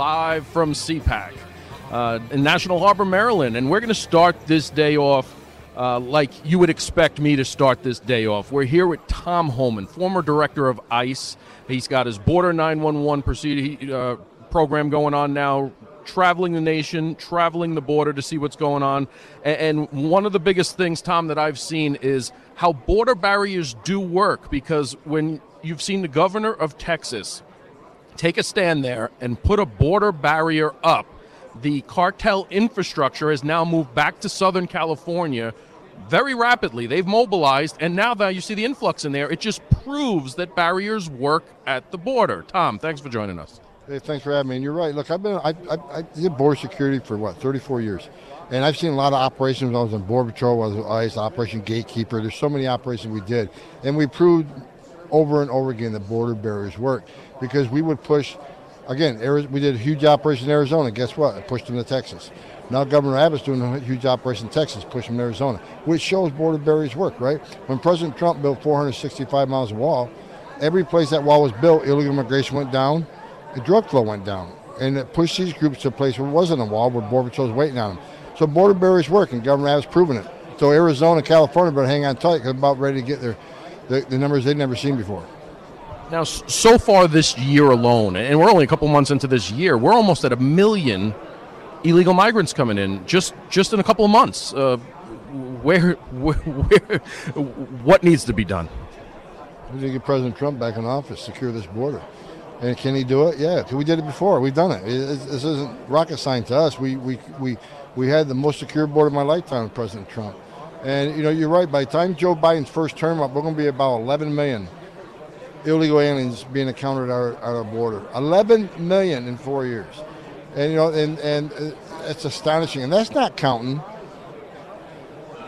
live from CPAC uh, in National Harbor, Maryland, and we're going to start this day off uh, like you would expect me to start this day off. We're here with Tom Homan, former director of ICE. He's got his Border 911 proceed, uh, program going on now, traveling the nation, traveling the border to see what's going on. And one of the biggest things, Tom, that I've seen is how border barriers do work because when you've seen the governor of Texas take a stand there and put a border barrier up, the cartel infrastructure has now moved back to Southern California very rapidly. They've mobilized, and now that you see the influx in there, it just proves that barriers work at the border. Tom, thanks for joining us. Hey, thanks for having me. And you're right. Look, I've been I, I, I did border security for what 34 years, and I've seen a lot of operations. I was on Border Patrol, I was ICE, Operation Gatekeeper. There's so many operations we did, and we proved over and over again that border barriers work because we would push. Again, we did a huge operation in Arizona. Guess what? I pushed them to Texas. Now Governor Abbott's doing a huge operation in Texas, pushing them to Arizona, which shows border barriers work, right? When President Trump built 465 miles of wall, every place that wall was built, illegal immigration went down, the drug flow went down. And it pushed these groups to a place where it wasn't a wall, where Border Patrol was waiting on them. So border barriers work, and Governor Abbott's proven it. So Arizona California better hang on tight because they're about ready to get their, the, the numbers they've never seen before. Now, so far this year alone, and we're only a couple months into this year, we're almost at a million illegal migrants coming in just just in a couple of months. Uh, where, where, where, what needs to be done? We need to get President Trump back in office, secure this border. And can he do it? Yeah, we did it before. We've done it. This isn't rocket science to us. We, we, we, we had the most secure border of my lifetime with President Trump. And, you know, you're right. By the time Joe Biden's first term up, we're going to be about 11 million illegal aliens being accounted at our, at our border. 11 million in four years. And, you know, and, and uh, it's astonishing. And that's not counting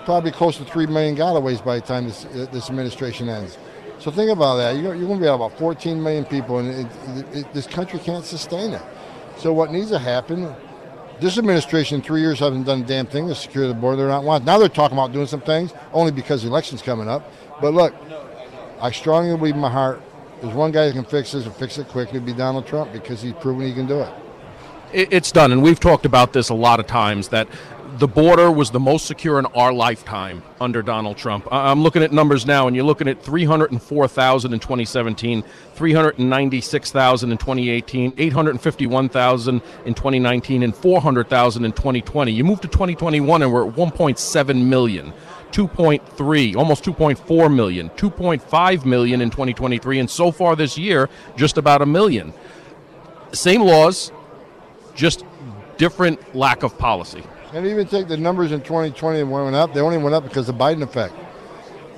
probably close to 3 million gotaways by the time this, uh, this administration ends. So think about that. You're, you're going to be about 14 million people, and it, it, it, this country can't sustain it. So what needs to happen? This administration in three years hasn't done a damn thing to secure the border. They're not wanting. Now they're talking about doing some things only because the election's coming up. But look, I strongly believe in my heart there's one guy who can fix this and fix it quickly. It'd be Donald Trump because he's proven he can do it. It's done, and we've talked about this a lot of times. That the border was the most secure in our lifetime under Donald Trump. I'm looking at numbers now, and you're looking at 304,000 in 2017, 396,000 in 2018, 851,000 in 2019, and 400,000 in 2020. You move to 2021, and we're at 1.7 million. 2.3, almost 2.4 million, 2.5 million in 2023, and so far this year, just about a million. Same laws, just different lack of policy. And even take the numbers in 2020 and went up, they only went up because of the Biden effect.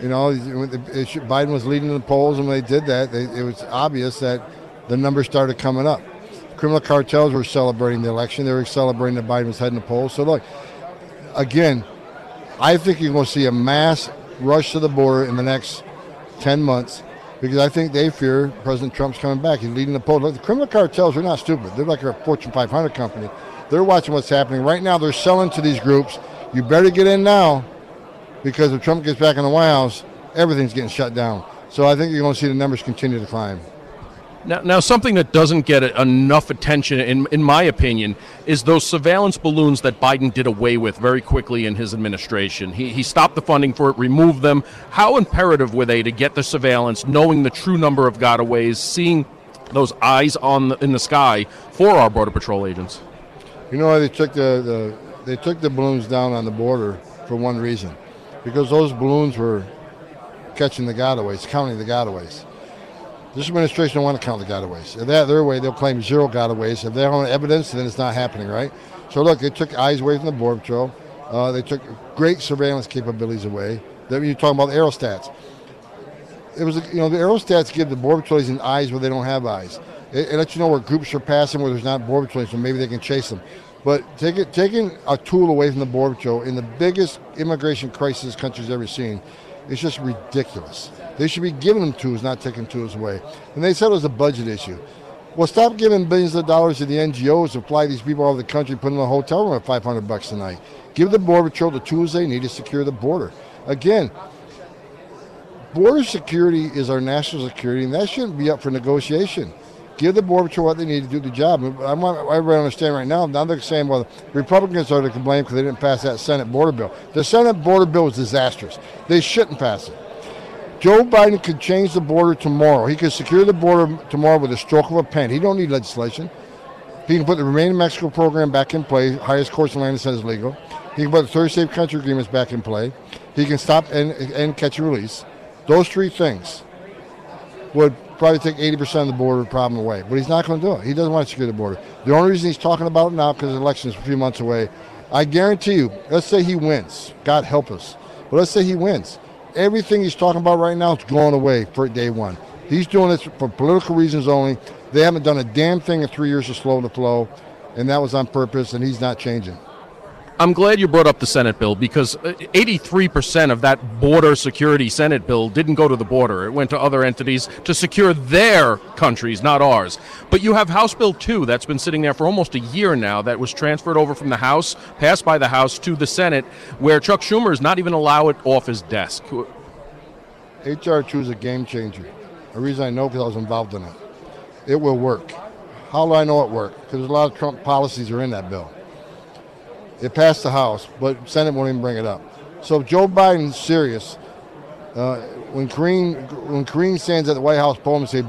You know, Biden was leading the polls, and when they did that, they, it was obvious that the numbers started coming up. Criminal cartels were celebrating the election. They were celebrating that Biden was heading the polls. So, look, again, I think you're going to see a mass rush to the border in the next 10 months because I think they fear President Trump's coming back. He's leading the polls. Look, the criminal cartels are not stupid. They're like a Fortune 500 company. They're watching what's happening right now. They're selling to these groups. You better get in now, because if Trump gets back in the White House, everything's getting shut down. So I think you're going to see the numbers continue to climb. Now, now something that doesn't get enough attention, in, in my opinion, is those surveillance balloons that Biden did away with very quickly in his administration. He, he stopped the funding for it, removed them. How imperative were they to get the surveillance, knowing the true number of gotaways, seeing those eyes on the, in the sky for our Border Patrol agents? You know, they took the, the they took the balloons down on the border for one reason, because those balloons were catching the gotaways, counting the gotaways. This administration don't want to count the gotaways. If that their way, they'll claim zero gotaways. If they don't have evidence, then it's not happening, right? So look, they took eyes away from the border patrol. Uh, they took great surveillance capabilities away. That you're talking about the aerostats. It was, you know, the aerostats give the border patrol agents eyes where they don't have eyes. It, it lets you know where groups are passing, where there's not border patrol, so maybe they can chase them. But take it, taking a tool away from the border patrol in the biggest immigration crisis country's ever seen, it's just ridiculous. They should be giving them tools, not taking tools away. And they said it was a budget issue. Well, stop giving billions of dollars to the NGOs to fly these people all over the country, put them in a hotel room at 500 bucks a night. Give the Border Patrol the tools they need to secure the border. Again, border security is our national security, and that shouldn't be up for negotiation. Give the border patrol what they need to do the job. I want everybody to understand right now. Now they're saying, well, Republicans are to blame because they didn't pass that Senate border bill. The Senate border bill was disastrous. They shouldn't pass it. Joe Biden could change the border tomorrow. He could secure the border tomorrow with a stroke of a pen. He don't need legislation. He can put the Remain in Mexico program back in play. Highest courts in the land says is legal. He can put the 30 safe country agreements back in play. He can stop and, and catch and release. Those three things would probably take 80% of the border problem away. But he's not going to do it. He doesn't want to secure the border. The only reason he's talking about it now because the election is a few months away. I guarantee you, let's say he wins. God help us. But let's say he wins. Everything he's talking about right now is going away for day one. He's doing this for political reasons only. They haven't done a damn thing in three years to slow the flow, and that was on purpose, and he's not changing. I'm glad you brought up the Senate bill because uh, 83% of that border security Senate bill didn't go to the border. It went to other entities to secure their countries, not ours. But you have House Bill 2 that's been sitting there for almost a year now that was transferred over from the House, passed by the House to the Senate, where Chuck Schumer is not even allowed it off his desk. H.R. 2 is a game changer. The reason I know because I was involved in it. It will work. How do I know it worked? Because a lot of Trump policies are in that bill. It passed the House, but Senate won't even bring it up. So if Joe Biden's serious, uh, when Karine when Karine stands at the White House podium and say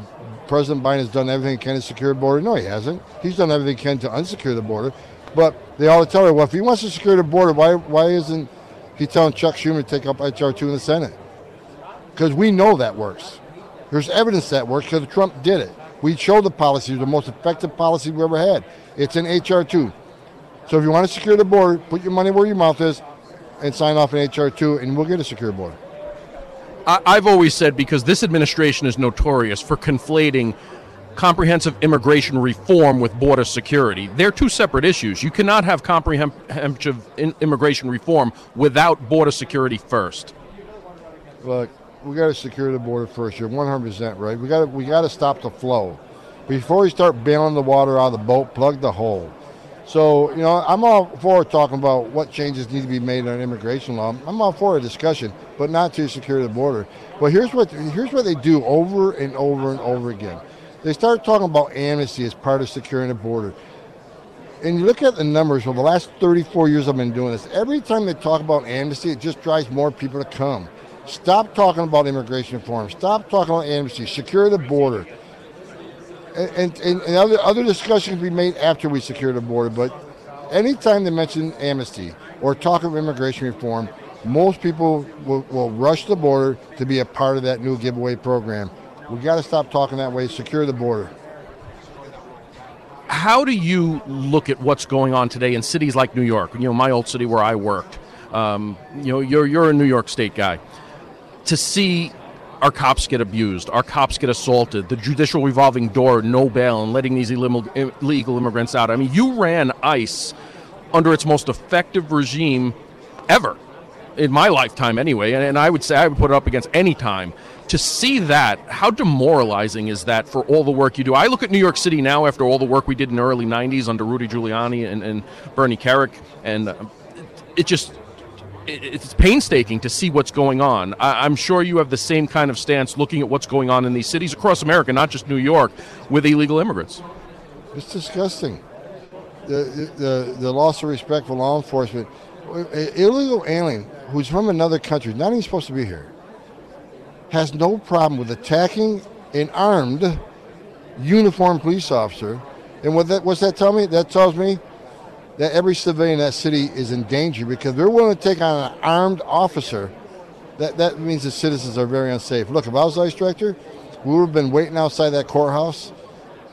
President Biden has done everything he can to secure the border, no, he hasn't. He's done everything he can to unsecure the border. But they all tell her, well, if he wants to secure the border, why why isn't he telling Chuck Schumer to take up HR two in the Senate? Because we know that works. There's evidence that works because Trump did it. We showed the policy, the most effective policy we ever had. It's in HR two. So if you want to secure the border, put your money where your mouth is and sign off in HR 2, and we'll get a secure border. I've always said because this administration is notorious for conflating comprehensive immigration reform with border security. They're two separate issues. You cannot have comprehensive immigration reform without border security first. Look, we got to secure the border first. You're 100% right. We got to we got to stop the flow. Before we start bailing the water out of the boat, plug the hole. So, you know, I'm all for talking about what changes need to be made on immigration law. I'm all for a discussion, but not to secure the border. But here's what here's what they do over and over and over again. They start talking about amnesty as part of securing the border. And you look at the numbers for the last 34 years I've been doing this. Every time they talk about amnesty, it just drives more people to come. Stop talking about immigration reform. Stop talking about amnesty. Secure the border and, and, and other, other discussions be made after we secure the border, but anytime they mention amnesty or talk of immigration reform, most people will, will rush the border to be a part of that new giveaway program. We got to stop talking that way. Secure the border. How do you look at what's going on today in cities like New York? You know, my old city where I worked. Um, you know, you're you're a New York State guy. To see our cops get abused, our cops get assaulted, the judicial revolving door, no bail, and letting these illegal immigrants out. I mean, you ran ICE under its most effective regime ever in my lifetime, anyway, and, I would say I would put it up against any time. To see that, how demoralizing is that for all the work you do? I look at New York City now after all the work we did in the early 90s under Rudy Giuliani and, and Bernie Kerik, and it just it's painstaking to see what's going on. I, am sure you have the same kind of stance looking at what's going on in these cities across America, not just New York, with illegal immigrants. It's disgusting. The, the, the loss of respect for law enforcement. illegal alien who's from another country, not even supposed to be here, has no problem with attacking an armed uniformed police officer. And what that, what's that tell me? That tells me that every civilian in that city is in danger because they're willing to take on an armed officer. That, that means the citizens are very unsafe. Look, if I was ICE director, we would have been waiting outside that courthouse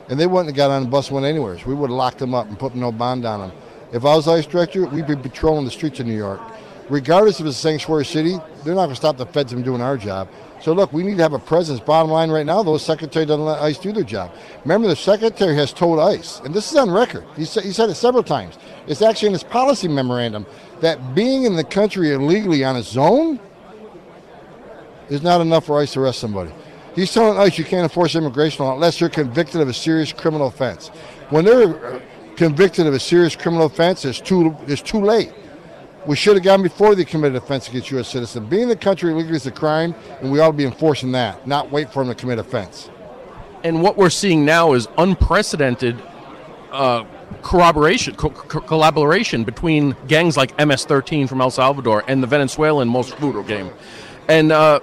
and they wouldn't have got on the bus went anywhere. So we would have locked them up and put no bond on them. If I was ICE director, we'd be patrolling the streets of New York. Regardless if it's a sanctuary city, they're not going to stop the feds from doing our job. So look, we need to have a presence. Bottom line right now, though, secretary doesn't let ICE do their job. Remember, the secretary has told ICE, and this is on record. He said, he said it several times. It's actually in his policy memorandum that being in the country illegally on its own is not enough for ICE to arrest somebody. He's telling ICE you can't enforce immigration law unless you're convicted of a serious criminal offense. When they're uh, convicted of a serious criminal offense, it's too, it's too late. We should have gone before they committed offense against U.S. citizen. Being in the country illegally is a crime, and we ought to be enforcing that, not wait for them to commit offense. and what we're seeing now is unprecedented uh, corroboration, co- co- collaboration between gangs like MS-13 from El Salvador and the Venezuelan Most Futuro game. And uh,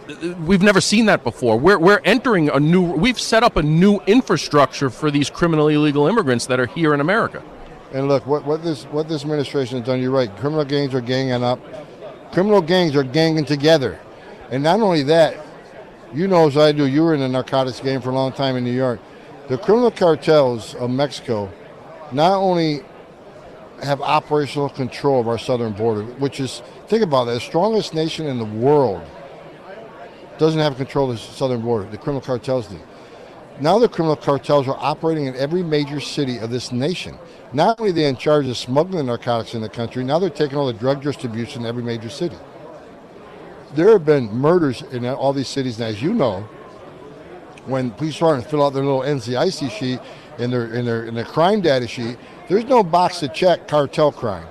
we've never seen that before. We're, we're entering a new, we've set up a new infrastructure for these criminally illegal immigrants that are here in America. And look, what, what this what this administration has done, you're right. Criminal gangs are ganging up. Criminal gangs are ganging together. And not only that, you know as I do, you were in the narcotics game for a long time in New York. The criminal cartels of Mexico not only have operational control of our southern border, which is, think about that, the strongest nation in the world doesn't have control of the southern border. The criminal cartels do. Now the criminal cartels are operating in every major city of this nation. Not only are they in charge of smuggling narcotics in the country, now they're taking all the drug distribution in every major city. There have been murders in all these cities, and as you know, when police departments fill out their little NCIC sheet in their in their in their crime data sheet, there's no box to check cartel crime.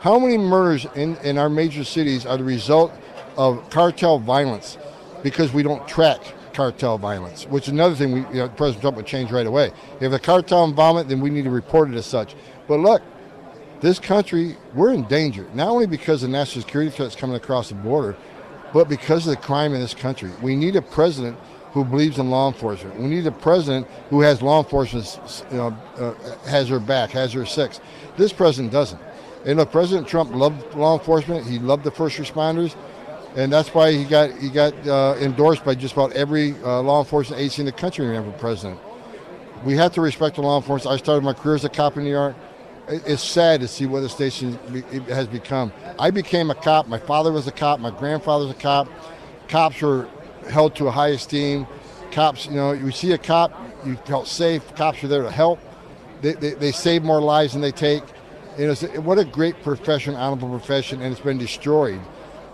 How many murders in, in our major cities are the result of cartel violence because we don't track cartel violence, which is another thing we, you know, President Trump would change right away. If a cartel involvement, then we need to report it as such. But look, this country, we're in danger, not only because of national security threats coming across the border, but because of the crime in this country. We need a president who believes in law enforcement. We need a president who has law enforcement, you know, uh, has her back, has her six. This president doesn't. And look, President Trump loved law enforcement. He loved the first responders, and that's why he got he got uh, endorsed by just about every uh, law enforcement agency in the country run for president. We have to respect the law enforcement. I started my career as a cop in New York. It's sad to see what the station has become. I became a cop. My father was a cop. My grandfather was a cop. Cops were held to a high esteem. Cops, you know, you see a cop, you felt safe. Cops are there to help. They, they, they save more lives than they take. You know, what a great profession, honorable profession, and it's been destroyed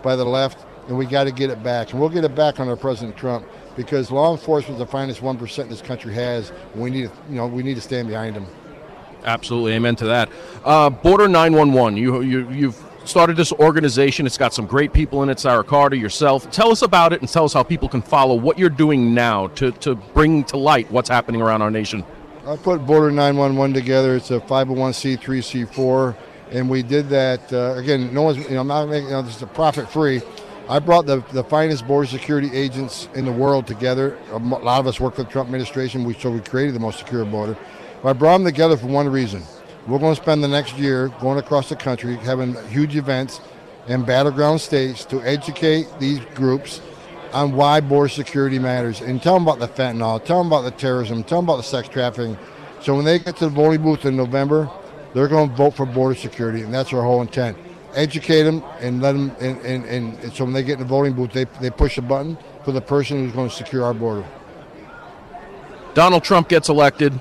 by the left, and we got to get it back. And we'll get it back under President Trump because law enforcement is the finest one percent this country has. We need, to, you know, we need to stand behind them. Absolutely, amen to that. Uh, Border 911, you, you, you've started this organization. It's got some great people in it, Sarah Carter, yourself. Tell us about it and tell us how people can follow what you're doing now to, to bring to light what's happening around our nation. I put Border 911 together. It's a 501c3, C4, and we did that. Uh, again, no one's, you know, I'm not making, you know, this is a profit free. I brought the, the finest border security agents in the world together. Um, a lot of us work for the Trump administration, we, so we created the most secure border. But I brought them together for one reason we're going to spend the next year going across the country having huge events in battleground states to educate these groups on why border security matters and tell them about the fentanyl, tell them about the terrorism, tell them about the sex trafficking. So when they get to the voting booth in November, they're going to vote for border security, and that's our whole intent. Educate them and let them, and, and, and so when they get in the voting booth, they, they push a button for the person who's going to secure our border. Donald Trump gets elected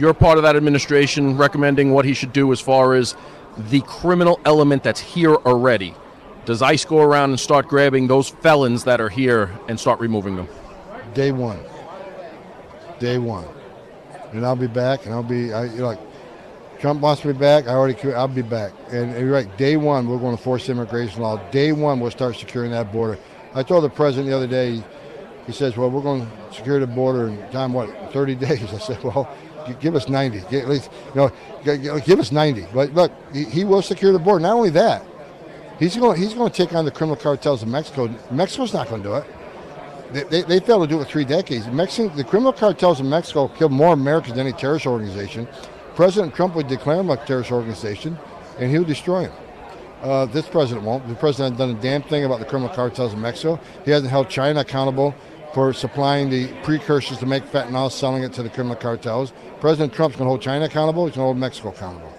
you're part of that administration recommending what he should do as far as the criminal element that's here already. Does ICE go around and start grabbing those felons that are here and start removing them? Day one. Day one. And I'll be back, and I'll be, I, you're like, Trump wants me back. I already, I'll be back. And, and you're right. Day one, we're going to force immigration law. Day one, we'll start securing that border. I told the president the other day. He says, "Well, we're going to secure the border in time what 30 days." I said, "Well, give us 90. At least, you know, give us 90. But look, he, will secure the border. Not only that, he's going he's going to take on the criminal cartels of Mexico. Mexico's not going to do it. They, they, they failed to do it three decades. Mexican, the criminal cartels in Mexico killed more Americans than any terrorist organization. President Trump would declare them a terrorist organization, and he would destroy them. Uh, this president won't. The president hasn't done a damn thing about the criminal cartels in Mexico. He hasn't held China accountable for supplying the precursors to make fentanyl, selling it to the criminal cartels. President Trump's going to hold China accountable. He's going to hold Mexico accountable.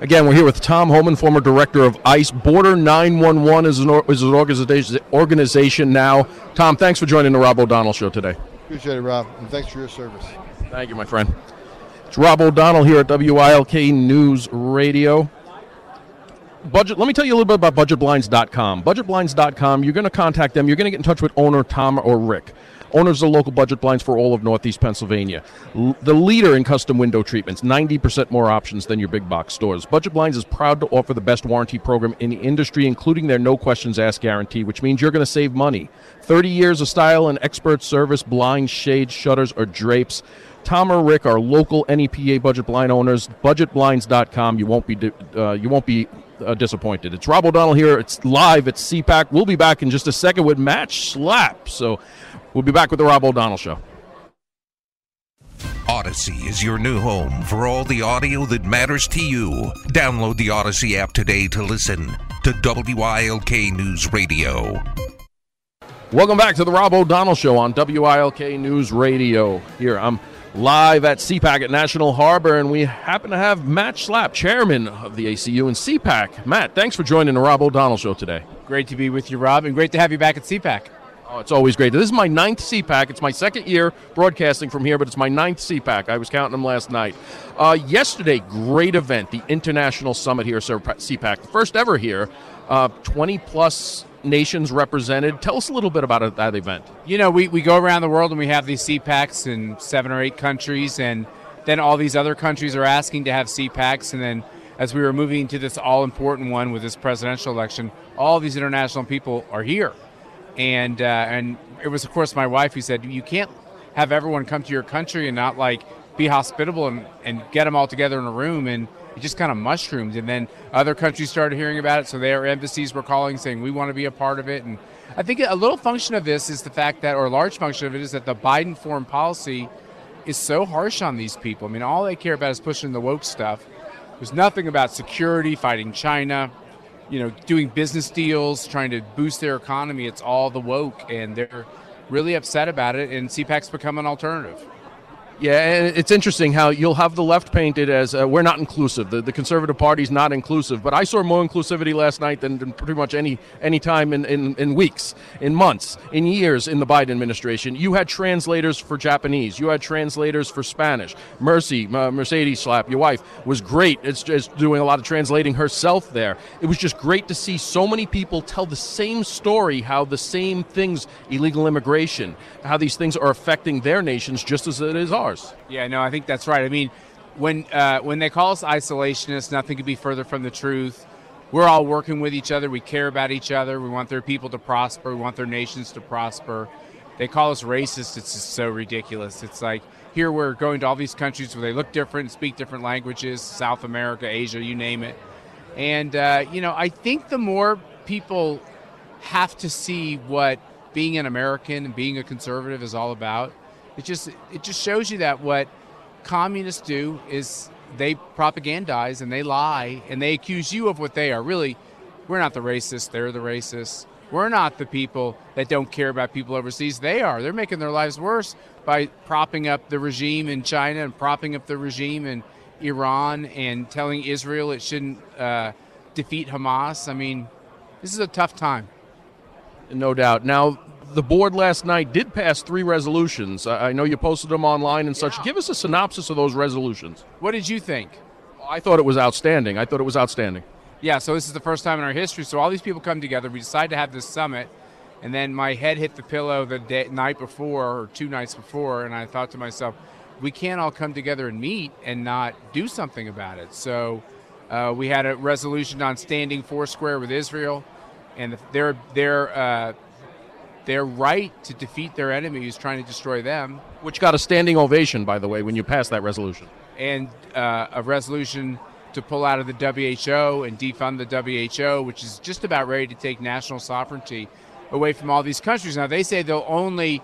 Again, we're here with Tom Homan, former director of ICE. Border 911 is an, is an organization, organization now. Tom, thanks for joining the Rob O'Donnell Show today. Appreciate it, Rob, and thanks for your service. Thank you, my friend. It's Rob O'Donnell here at WILK News Radio budget let me tell you a little bit about budgetblinds.com budgetblinds.com you're going to contact them you're going to get in touch with owner tom or rick owners of local budget blinds for all of Northeast Pennsylvania. L- the leader in custom window treatments, 90% more options than your big box stores. Budget Blinds is proud to offer the best warranty program in the industry, including their no questions asked guarantee, which means you're going to save money. 30 years of style and expert service, blinds, shades, shutters, or drapes. Tom or Rick are local NEPA budget blind owners. Budgetblinds.com. You won't be uh, you won't be uh, disappointed. It's Rob O'Donnell here. It's live at CPAC. We'll be back in just a second with Matt Schlapp. So we'll be back with the Rob O'Donnell Show. Odyssey is your new home for all the audio that matters to you. Download the Odyssey app today to listen to WILK News Radio. Welcome back to the Rob O'Donnell Show on WILK News Radio. Here, I'm live at CPAC at National Harbor, and we happen to have Matt Schlapp, chairman of the ACU and CPAC. Matt, thanks for joining the Rob O'Donnell Show today. Great to be with you, Rob, and great to have you back at CPAC. Oh, it's always great. This is my ninth CPAC. It's my second year broadcasting from here, but it's my ninth CPAC. I was counting them last night. Uh, yesterday, great event, the International Summit here, CPAC, the first ever here. Uh, 20 plus nations represented. Tell us a little bit about that event. You know, we, we go around the world and we have these CPACs in seven or eight countries, and then all these other countries are asking to have CPACs, and then as we were moving to this all important one with this presidential election, all these international people are here and uh, and it was of course my wife who said you can't have everyone come to your country and not like be hospitable and, and get them all together in a room and it just kind of mushroomed and then other countries started hearing about it so their embassies were calling saying we want to be a part of it and i think a little function of this is the fact that or a large function of it is that the biden foreign policy is so harsh on these people i mean all they care about is pushing the woke stuff there's nothing about security fighting china you know, doing business deals, trying to boost their economy. It's all the woke, and they're really upset about it. And CPAC's become an alternative. Yeah, and it's interesting how you'll have the left painted as uh, we're not inclusive. The, the Conservative Party's not inclusive. But I saw more inclusivity last night than, than pretty much any any time in, in, in, weeks, in months, in years in the Biden administration. You had translators for Japanese. You had translators for Spanish. Mercy, uh, Mercedes Schlapp, your wife, was great. It's just doing a lot of translating herself there. It was just great to see so many people tell the same story, how the same things, illegal immigration, how these things are affecting their nations just as it is ours. Yeah, no, I think that's right. I mean, when uh, when they call us isolationists, nothing could be further from the truth. We're all working with each other. We care about each other. We want their people to prosper. We want their nations to prosper. They call us racist. It's just so ridiculous. It's like here we're going to all these countries where they look different, speak different languages, South America, Asia, you name it. And uh, you know, I think the more people have to see what being an American and being a conservative is all about, it just it just shows you that what communists do is they propagandize and they lie and they accuse you of what they are. Really, we're not the racists, they're the racists. We're not the people that don't care about people overseas. They are. They're making their lives worse by propping up the regime in China and propping up the regime in Iran and telling Israel it shouldn't uh, defeat Hamas. I mean, this is a tough time. No doubt. Now, the board last night did pass three resolutions. I know you posted them online and such. Yeah. Give us a synopsis of those resolutions. What did you think? I thought it was outstanding. I thought it was outstanding. Yeah, so this is the first time in our history. So all these people come together. We decide to have this summit, and then my head hit the pillow the day, night before or two nights before, and I thought to myself, we can't all come together and meet and not do something about it. So uh, we had a resolution on standing foursquare with Israel, and their their uh, their right to defeat their enemy who's trying to destroy them. Which got a standing ovation, by the way, when you passed that resolution. And uh, a resolution to pull out of the WHO and defund the WHO, which is just about ready to take national sovereignty away from all these countries. Now they say they'll only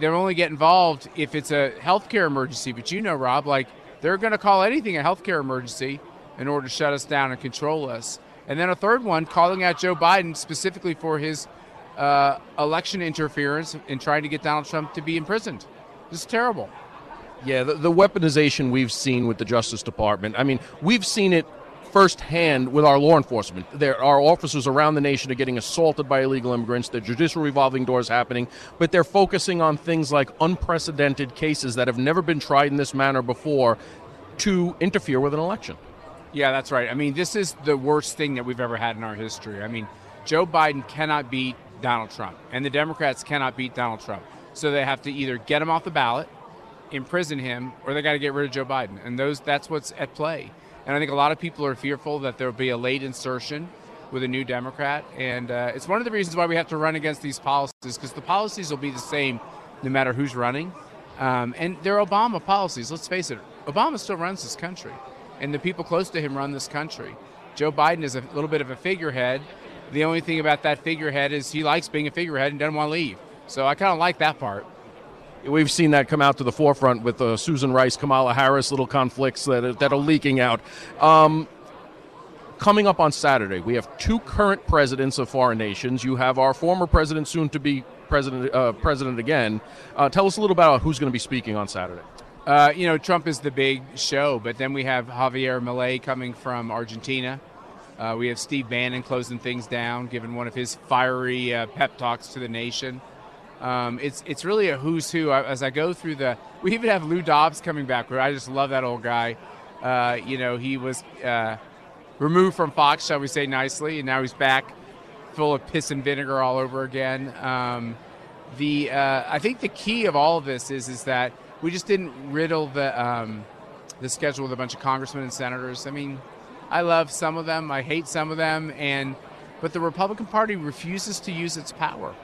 they'll only get involved if it's a healthcare emergency, but you know, Rob, like they're going to call anything a healthcare emergency in order to shut us down and control us. And then a third one calling out Joe Biden specifically for his uh, election interference in trying to get Donald Trump to be imprisoned. This is terrible. Yeah, the, the, weaponization we've seen with the Justice Department. I mean, we've seen it firsthand with our law enforcement. There, our officers around the nation are getting assaulted by illegal immigrants. The judicial revolving doors happening, but they're focusing on things like unprecedented cases that have never been tried in this manner before to interfere with an election. Yeah, that's right. I mean, this is the worst thing that we've ever had in our history. I mean, Joe Biden cannot beat Donald Trump, and the Democrats cannot beat Donald Trump. So they have to either get him off the ballot, imprison him, or they got to get rid of Joe Biden. And those that's what's at play. And I think a lot of people are fearful that there'll be a late insertion with a new Democrat. And uh, it's one of the reasons why we have to run against these policies because the policies will be the same no matter who's running. Um, and they're Obama policies. Let's face it, Obama still runs this country, and the people close to him run this country. Joe Biden is a little bit of a figurehead. The only thing about that figurehead is he likes being a figurehead and doesn't want to leave. So I kind of like that part. We've seen that come out to the forefront with uh, Susan Rice, Kamala Harris, little conflicts that are, that are leaking out. Um, coming up on Saturday, we have two current presidents of foreign nations. You have our former president, soon to be president, uh, president again. Uh, tell us a little about who's going to be speaking on Saturday. Uh, you know, Trump is the big show, but then we have Javier Milei coming from Argentina. Uh, we have Steve Bannon closing things down, giving one of his fiery uh, pep talks to the nation. Um, it's it's really a who's who. As I go through the, we even have Lou Dobbs coming back. I just love that old guy. Uh, you know, he was uh, removed from Fox, shall we say nicely, and now he's back, full of piss and vinegar all over again. Um, the uh, I think the key of all of this is is that we just didn't riddle the um, the schedule with a bunch of congressmen and senators. I mean, I love some of them, I hate some of them, and but the Republican Party refuses to use its power.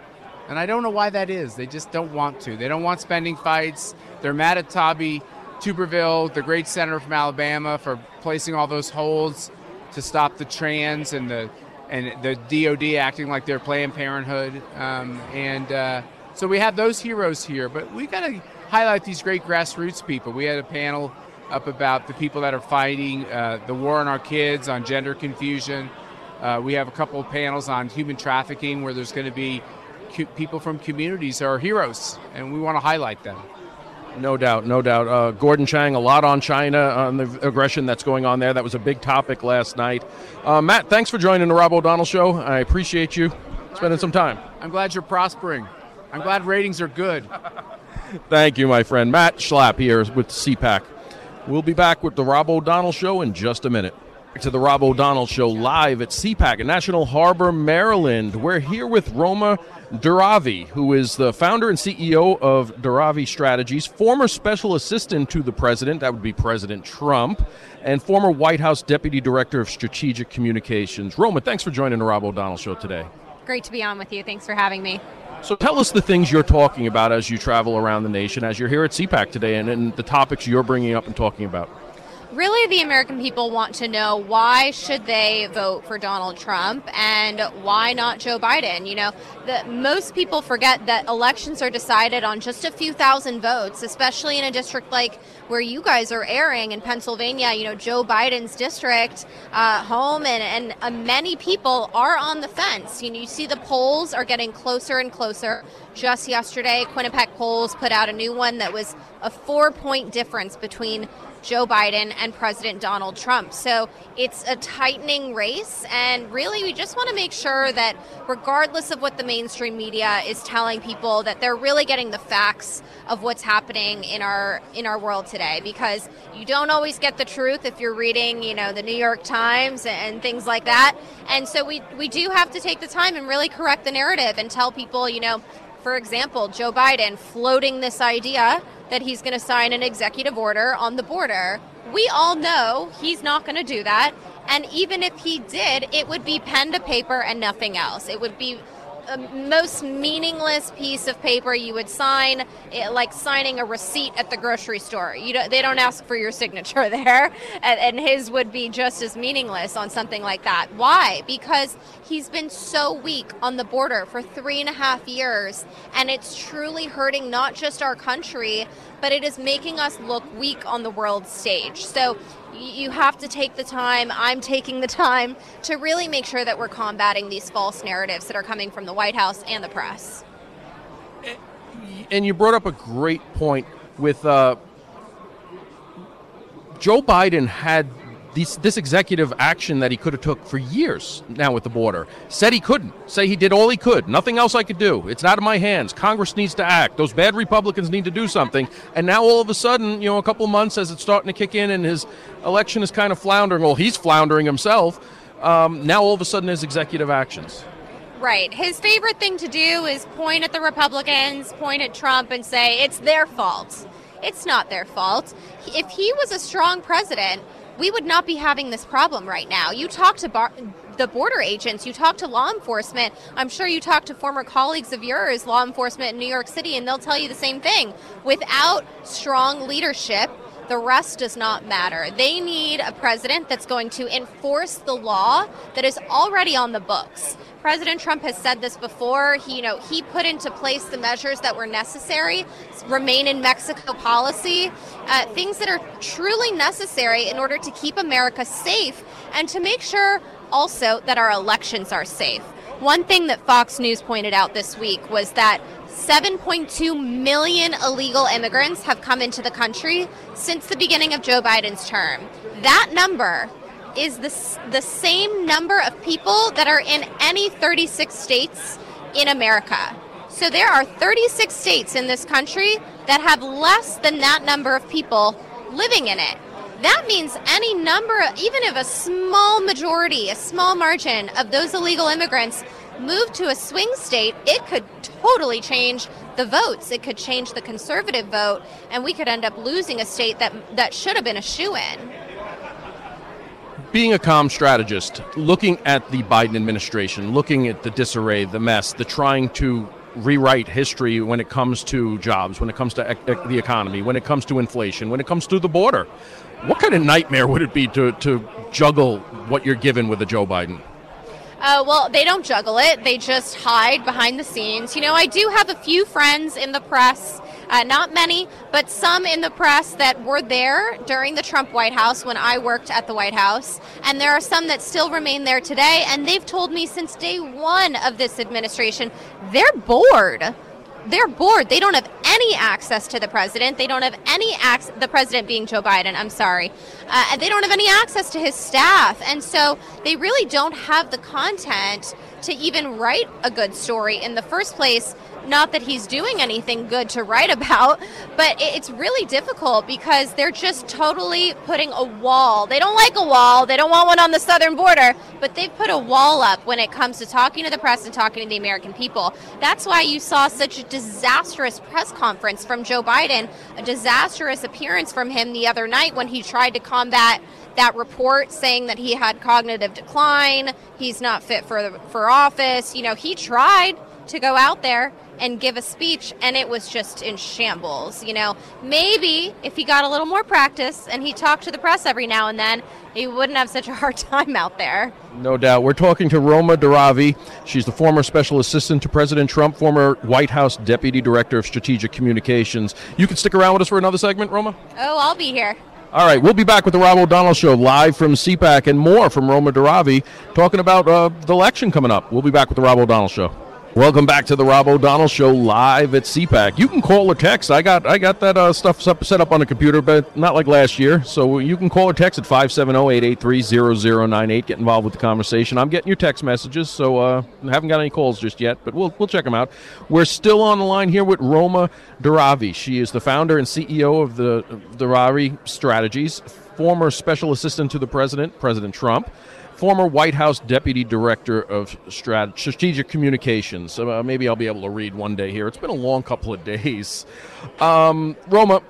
And I don't know why that is. They just don't want to. They don't want spending fights. They're mad at Tommy Tuberville, the great senator from Alabama, for placing all those holds to stop the trans and the and the DOD acting like they're Planned Parenthood. Um, and uh, so we have those heroes here, but we got to highlight these great grassroots people. We had a panel up about the people that are fighting uh, the war on our kids, on gender confusion. Uh, we have a couple of panels on human trafficking where there's going to be co- people from communities that are heroes, and we want to highlight them. No doubt, no doubt. Uh, Gordon Chang, a lot on China, on the aggression that's going on there. That was a big topic last night. Uh, Matt, thanks for joining the Rob O'Donnell Show. I appreciate you spending some time. I'm glad you're prospering. I'm glad ratings are good. Thank you, my friend. Matt Schlapp here with CPAC. We'll be back with the Rob O'Donnell Show in just a minute. To the Rob O'Donnell Show live at CPAC in National Harbor, Maryland. We're here with Roma Daravi, who is the founder and CEO of Daravi Strategies, former special assistant to the president, that would be President Trump, and former White House Deputy Director of Strategic Communications. Roma, thanks for joining the Rob O'Donnell Show today. Great to be on with you. Thanks for having me. So tell us the things you're talking about as you travel around the nation, as you're here at CPAC today, and, and the topics you're bringing up and talking about really the American people want to know why should they vote for Donald Trump and why not Joe Biden. You know, the, most people forget that elections are decided on just a few thousand votes, especially in a district like where you guys are airing in Pennsylvania. You know, Joe Biden's district, uh, home, and, and uh, many people are on the fence. You know, you see the polls are getting closer and closer. Just yesterday, Quinnipiac polls put out a new one that was a four point difference between Joe Biden and President Donald Trump. So it's a tightening race, and really, we just want to make sure that, regardless of what the mainstream media is telling people, that they're really getting the facts of what's happening in our in our world today. Because you don't always get the truth if you're reading, you know, the New York Times and things like that. And so we we do have to take the time and really correct the narrative and tell people, you know, for example, Joe Biden floating this idea that he's going to sign an executive order on the border. We all know he's not going to do that. And even if he did, it would be pen to paper and nothing else. It would be most meaningless piece of paper you would sign, eh, like signing a receipt at the grocery store. You don't, they don't ask for your signature there, and, and his would be just as meaningless on something like that. Why? Because he's been so weak on the border for three and a half years, and it's truly hurting not just our country, but it is making us look weak on the world stage. So you have to take the time, I'm taking the time to really make sure that we're combating these false narratives that are coming from the White House and the press. And you brought up a great point with uh, Joe Biden had this executive action that he could have took for years now with the border. Said he couldn't. Say he did all he could. Nothing else i could do. It's out of my hands. Congress needs to act. Those bad republicans need to do something. And now all of a sudden you know a couple months as it's starting to kick in and his election is kind of floundering well he's floundering himself um, now all of a sudden his executive actions. Right. His favorite thing to do is point at the Republicans, point at Trump, and say it's their fault. It's not their fault. If he was a strong president, we would not be having this problem right now. You talk to bar- the border agents, you talk to law enforcement. I'm sure you talk to former colleagues of yours, law enforcement in New York City, and they'll tell you the same thing. Without strong leadership, the rest does not matter. They need a president that's going to enforce the law that is already on the books. President Trump has said this before. He, you know, he put into place the measures that were necessary, remain in Mexico policy, uh, things that are truly necessary in order to keep America safe and to make sure also that our elections are safe. One thing that Fox News pointed out this week was that 7.2 million illegal immigrants have come into the country since the beginning of Joe Biden's term. That number is the, the same number of people that are in any 36 states in America. So there are 36 states in this country that have less than that number of people living in it. That means any number, even if a small majority, a small margin of those illegal immigrants move to a swing state, it could totally change the votes. It could change the conservative vote, and we could end up losing a state that that should have been a shoe in being a calm strategist, looking at the Biden administration, looking at the disarray, the mess, the trying to rewrite history when it comes to jobs, when it comes to ec- the economy, when it comes to inflation, when it comes to the border. What kind of nightmare would it be to, to juggle what you're given with a Joe Biden? Uh, well, they don't juggle it. They just hide behind the scenes. You know, I do have a few friends in the press uh, not many, but some in the press that were there during the Trump White House when I worked at the White House. And there are some that still remain there today. And they've told me since day one of this administration, they're bored they're bored. They don't have any access to the president. They don't have any access, the president being Joe Biden, I'm sorry. Uh, they don't have any access to his staff. And so they really don't have the content to even write a good story in the first place. Not that he's doing anything good to write about, but it's really difficult because they're just totally putting a wall. They don't like a wall, they don't want one on the southern border, but they've put a wall up when it comes to talking to the press and talking to the American people. That's why you saw such a disastrous press conference from Joe Biden, a disastrous appearance from him the other night when he tried to combat that report saying that he had cognitive decline, he's not fit for for office. You know, he tried to go out there and give a speech and it was just in shambles you know? Maybe if he got a little more practice and he talked to the press every now and then he wouldn't have such a hard time out there. No doubt. We're talking to roma daravi. She's the former special assistant to president trump former white house deputy director of strategic communications. You can stick around with us for another segment roma? Oh i'll be here. All right, we'll be back with the Rob O'Donnell Show live from CPAC and more from Roma Daravi talking about uh, the election coming up. We'll be back with the Rob O'Donnell Show. Welcome back to the Rob O'Donnell Show live at CPAC. You can call or text. I got I got that uh, stuff set up on the computer, but not like last year. So you can call or text at 570-883-0098. Get involved with the conversation. I'm getting your text messages, so uh, haven't got any calls just yet, but we'll we'll check them out. We're still on the line here with Roma Daravi. She is the founder and CEO of the Daravi Strategies, former special assistant to the president, President Trump former White House Deputy Director of Strat- Strategic Communications. Uh, maybe I'll be able to read one day here. It's been a long couple of days. Um, Roma,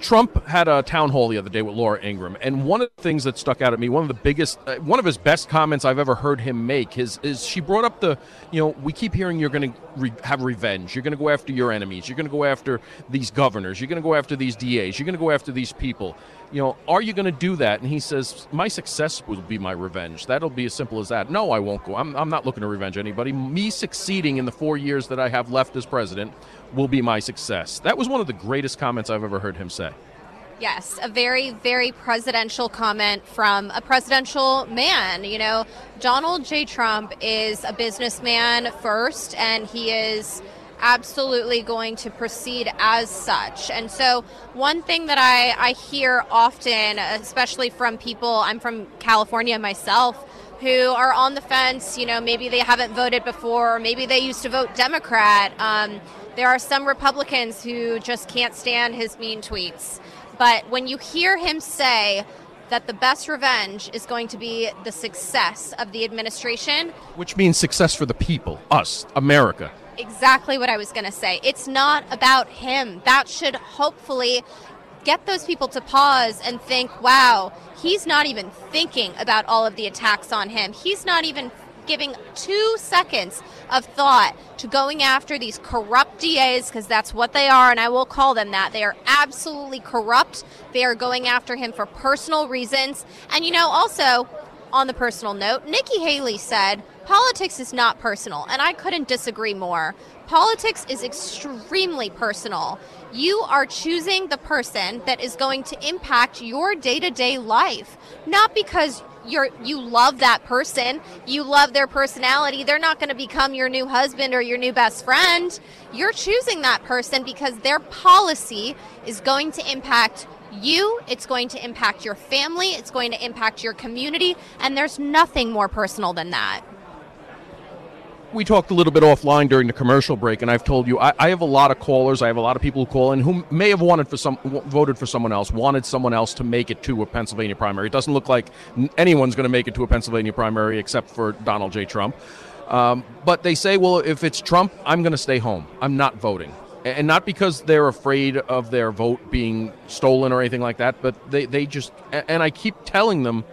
Trump had a town hall the other day with Laura Ingraham, and one of the things that stuck out at me, one of the biggest, uh, one of his best comments I've ever heard him make, is, is she brought up the, you know, we keep hearing you're going to re- have revenge, you're going to go after your enemies, you're going to go after these governors, you're going to go after these DAs, you're going to go after these people. You know, are you going to do that? And he says, my success will be my revenge. That'll be as simple as that. No, I won't go. I'm, I'm not looking to revenge anybody. Me succeeding in the four years that I have left as president will be my success. That was one of the greatest comments I've ever heard him say. Yes, a very, very presidential comment from a presidential man. You know, Donald J. Trump is a businessman first, and he is absolutely going to proceed as such. And so, one thing that I, I hear often, especially from people, I'm from California myself, who are on the fence, you know, maybe they haven't voted before, or maybe they used to vote Democrat. Um, there are some Republicans who just can't stand his mean tweets. But when you hear him say, that the best revenge is going to be the success of the administration. Which means success for the people, us, America. Exactly what I was going to say. It's not about him. That should hopefully get those people to pause and think, wow, he's not even thinking about all of the attacks on him. He's not even giving two seconds of thought to going after these corrupt DAs because that's what they are, and I will call them that. They are absolutely corrupt. They are going after him for personal reasons. And you know, also on the personal note, Nikki Haley said politics is not personal, and I couldn't disagree more. Politics is extremely personal. You are choosing the person that is going to impact your day to day life, not because you're you love that person, you love their personality. They're not going to become your new husband or your new best friend. You're choosing that person because their policy is going to impact you, it's going to impact your family, it's going to impact your community, and there's nothing more personal than that we talked a little bit offline during the commercial break, and I've told you I, I, have a lot of callers. I have a lot of people who call in who may have wanted for some voted for someone else, wanted someone else to make it to a Pennsylvania primary. It doesn't look like anyone's going to make it to a Pennsylvania primary except for Donald J. Trump. Um, but they say, well, if it's Trump, I'm going to stay home. I'm not voting. And not because they're afraid of their vote being stolen or anything like that, but they, they just, and I keep telling them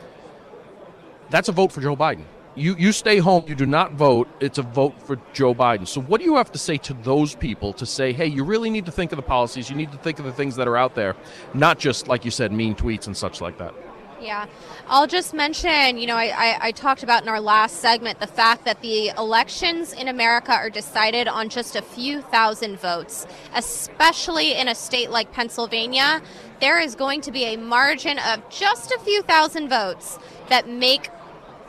that's a vote for Joe Biden you, you stay home, you do not vote, it's a vote for Joe Biden. So, what do you have to say to those people to say, hey, you really need to think of the policies, you need to think of the things that are out there, not just, like you said, mean tweets and such like that? Yeah. I'll just mention, you know, I, I, I, talked about in our last segment the fact that the elections in America are decided on just a few thousand votes, especially in a state like Pennsylvania. There is going to be a margin of just a few thousand votes that make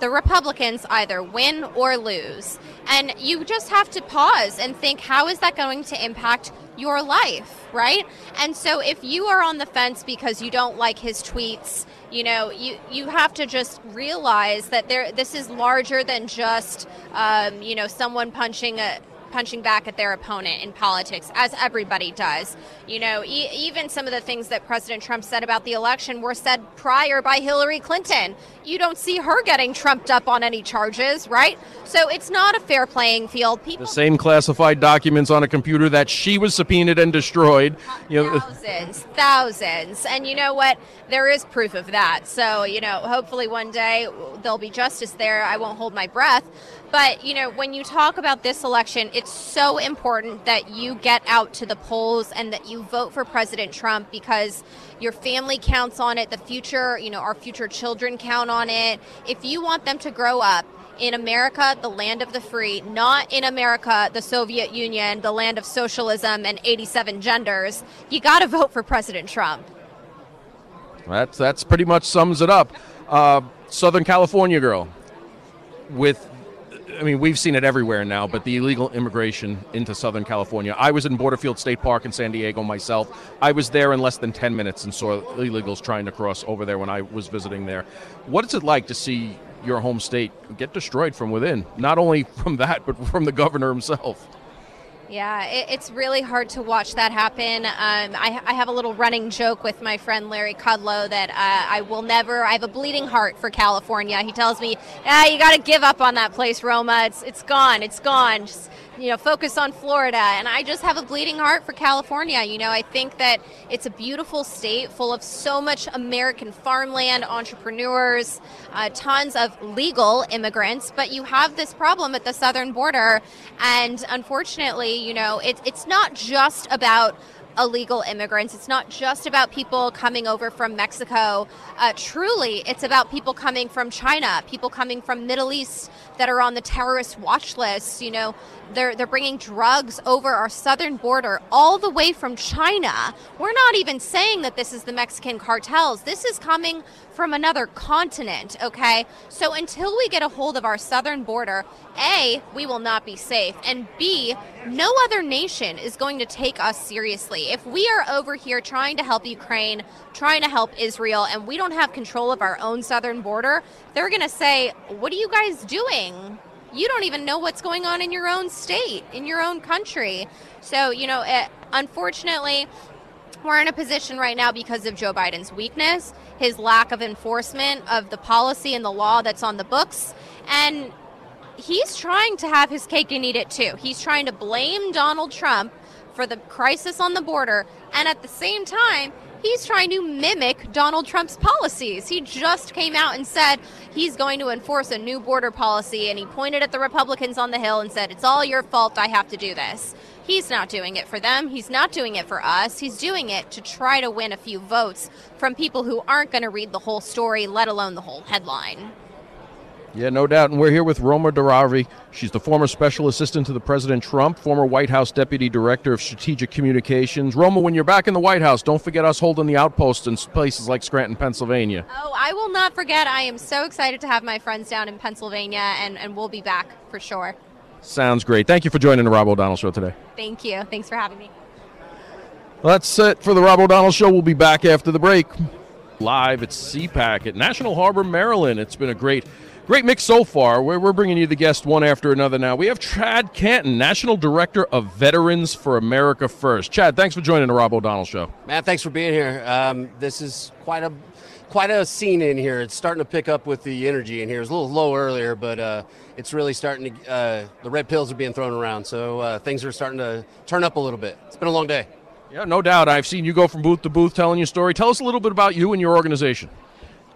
the Republicans either win or lose. And you just have to pause and think how is that going to impact your life, right? And so if you are on the fence because you don't like his tweets, you know, you, you have to just realize that there this is larger than just, um, you know, someone punching a punching back at their opponent in politics, as everybody does. You know, e- even some of the things that President Trump said about the election were said prior by Hillary Clinton. You don't see her getting trumped up on any charges, right? So it's not a fair playing field. People the same classified documents on a computer that she was subpoenaed and destroyed. You know, thousands, thousands, and you know what? There is proof of that. So you know, hopefully one day there'll be justice there. I won't hold my breath. But, you know, when you talk about this election, it's so important that you get out to the polls and that you vote for President Trump because your family counts on it, the future, you know, our future children count on it. If you want them to grow up in America, the land of the free, not in America, the Soviet Union, the land of socialism and 87 genders, you got to vote for President Trump. That's that's pretty much sums it up. Uh, Southern California girl with I mean, we've seen it everywhere now, but the illegal immigration into Southern California. I was in Border Field State Park in San Diego myself. I was there in less than 10 minutes and saw illegals trying to cross over there when I was visiting there. What is it like to see your home state get destroyed from within? Not only from that, but from the governor himself. Yeah, it, it's really hard to watch that happen. Um, I, I, have a little running joke with my friend Larry Kudlow that uh, I will never. I have a bleeding heart for California. He tells me, "Ah, you got to give up on that place, Roma. It's it's gone. It's gone. Just you know, focus on Florida. And I just have a bleeding heart for California. You know, I think that it's a beautiful state full of so much American farmland, entrepreneurs, uh, tons of legal immigrants. But you have this problem at the southern border. And unfortunately, you know, it, it's not just about illegal immigrants. It's not just about people coming over from Mexico. Uh, truly, it's about people coming from China, people coming from Middle East that are on the terrorist watch list. You know, they're they're bringing drugs over our southern border all the way from China. We're not even saying that this is the Mexican cartels. This is coming from another continent, okay? So until we get a hold of our southern border, A, we will not be safe, and B, no other nation is going to take us seriously. If we are over here trying to help Ukraine, trying to help Israel, and we don't have control of our own southern border, they're going to say, "What are you guys doing?" You don't even know what's going on in your own state, in your own country. So, you know, it, unfortunately, we're in a position right now because of Joe Biden's weakness, his lack of enforcement of the policy and the law that's on the books, and he's trying to have his cake and eat it too. He's trying to blame Donald Trump for the crisis on the border, and at the same time, he's trying to mimic Donald Trump's policies. He just came out and said he's going to enforce a new border policy, and he pointed at the Republicans on the Hill and said, It's all your fault, I have to do this. He's not doing it for them. He's not doing it for us. He's doing it to try to win a few votes from people who aren't going to read the whole story, let alone the whole headline. Yeah, no doubt. And we're here with Roma Daravi. She's the former special assistant to the President Trump, former White House deputy director of strategic communications. Roma, when you're back in the White House, don't forget us holding the outposts in places like Scranton, Pennsylvania. Oh, I will not forget. I am so excited to have my friends down in Pennsylvania, and, and we'll be back for sure. Sounds great. Thank you for joining the Rob O'Donnell Show today. Thank you. Thanks for having me. Well, that's it for the Rob O'Donnell Show. We'll be back after the break. Live at CPAC at National Harbor, Maryland. It's been a great, great mix so far. We're, we're bringing you the guest one after another now. We have Chad Caton, National Director of Veterans for America First. Chad, thanks for joining the Rob O'Donnell Show. Man, thanks for being here. Um, this is quite a quite a scene in here. It's starting to pick up with the energy in here. It was a little low earlier, but uh, it's really starting to. Uh, the red pills are being thrown around, so uh, things are starting to turn up a little bit. It's been a long day. Yeah, no doubt. I've seen you go from booth to booth telling your story. Tell us a little bit about you and your organization.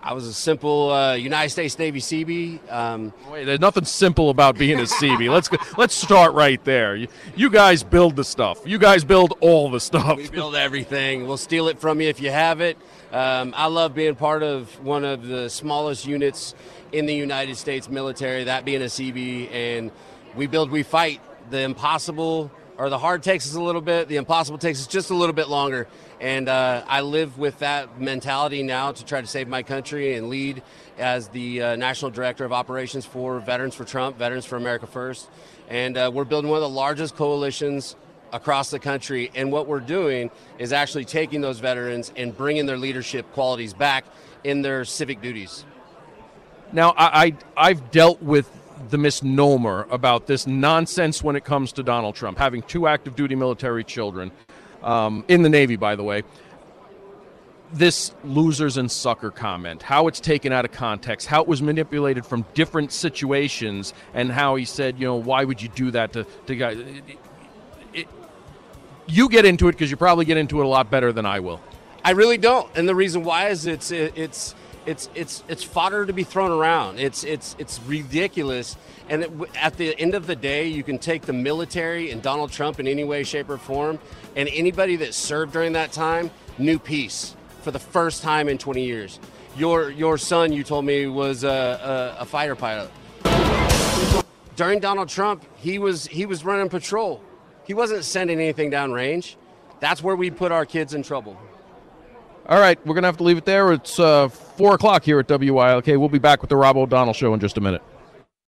I was a simple uh, United States Navy Seabee. Um, Wait, there's nothing simple about being a Seabee. let's go, let's start right there. You, you, guys build the stuff. You guys build all the stuff. We build everything. We'll steal it from you if you have it. Um, I love being part of one of the smallest units in the United States military, that being a Seabee, and we build, we fight. The impossible or the hard takes us a little bit, the impossible takes us just a little bit longer. And uh, I live with that mentality now to try to save my country and lead as the uh, National Director of Operations for Veterans for Trump, Veterans for America First. And uh, we're building one of the largest coalitions across the country. And what we're doing is actually taking those veterans and bringing their leadership qualities back in their civic duties. Now, I, I have dealt with the misnomer about this nonsense when it comes to Donald Trump having two active duty military children um, in the Navy, by the way. This losers and sucker comment, how it's taken out of context, how it was manipulated from different situations, and how he said, you know, why would you do that to, to guys? It, it, you get into it because you probably get into it a lot better than I will. I really don't, and the reason why is it's it's it's it's it's fodder to be thrown around. It's it's it's ridiculous. And it, at the end of the day, you can take the military and Donald Trump in any way, shape, or form, and anybody that served during that time knew peace for the first time in 20 years. Your your son, you told me, was a, a, a fighter pilot. During Donald Trump, he was he was running patrol. He wasn't sending anything down range. That's where we put our kids in trouble. All right, we're going to have to leave it there. It's uh, 4 o'clock here at WILK. We'll be back with the Rob O'Donnell Show in just a minute.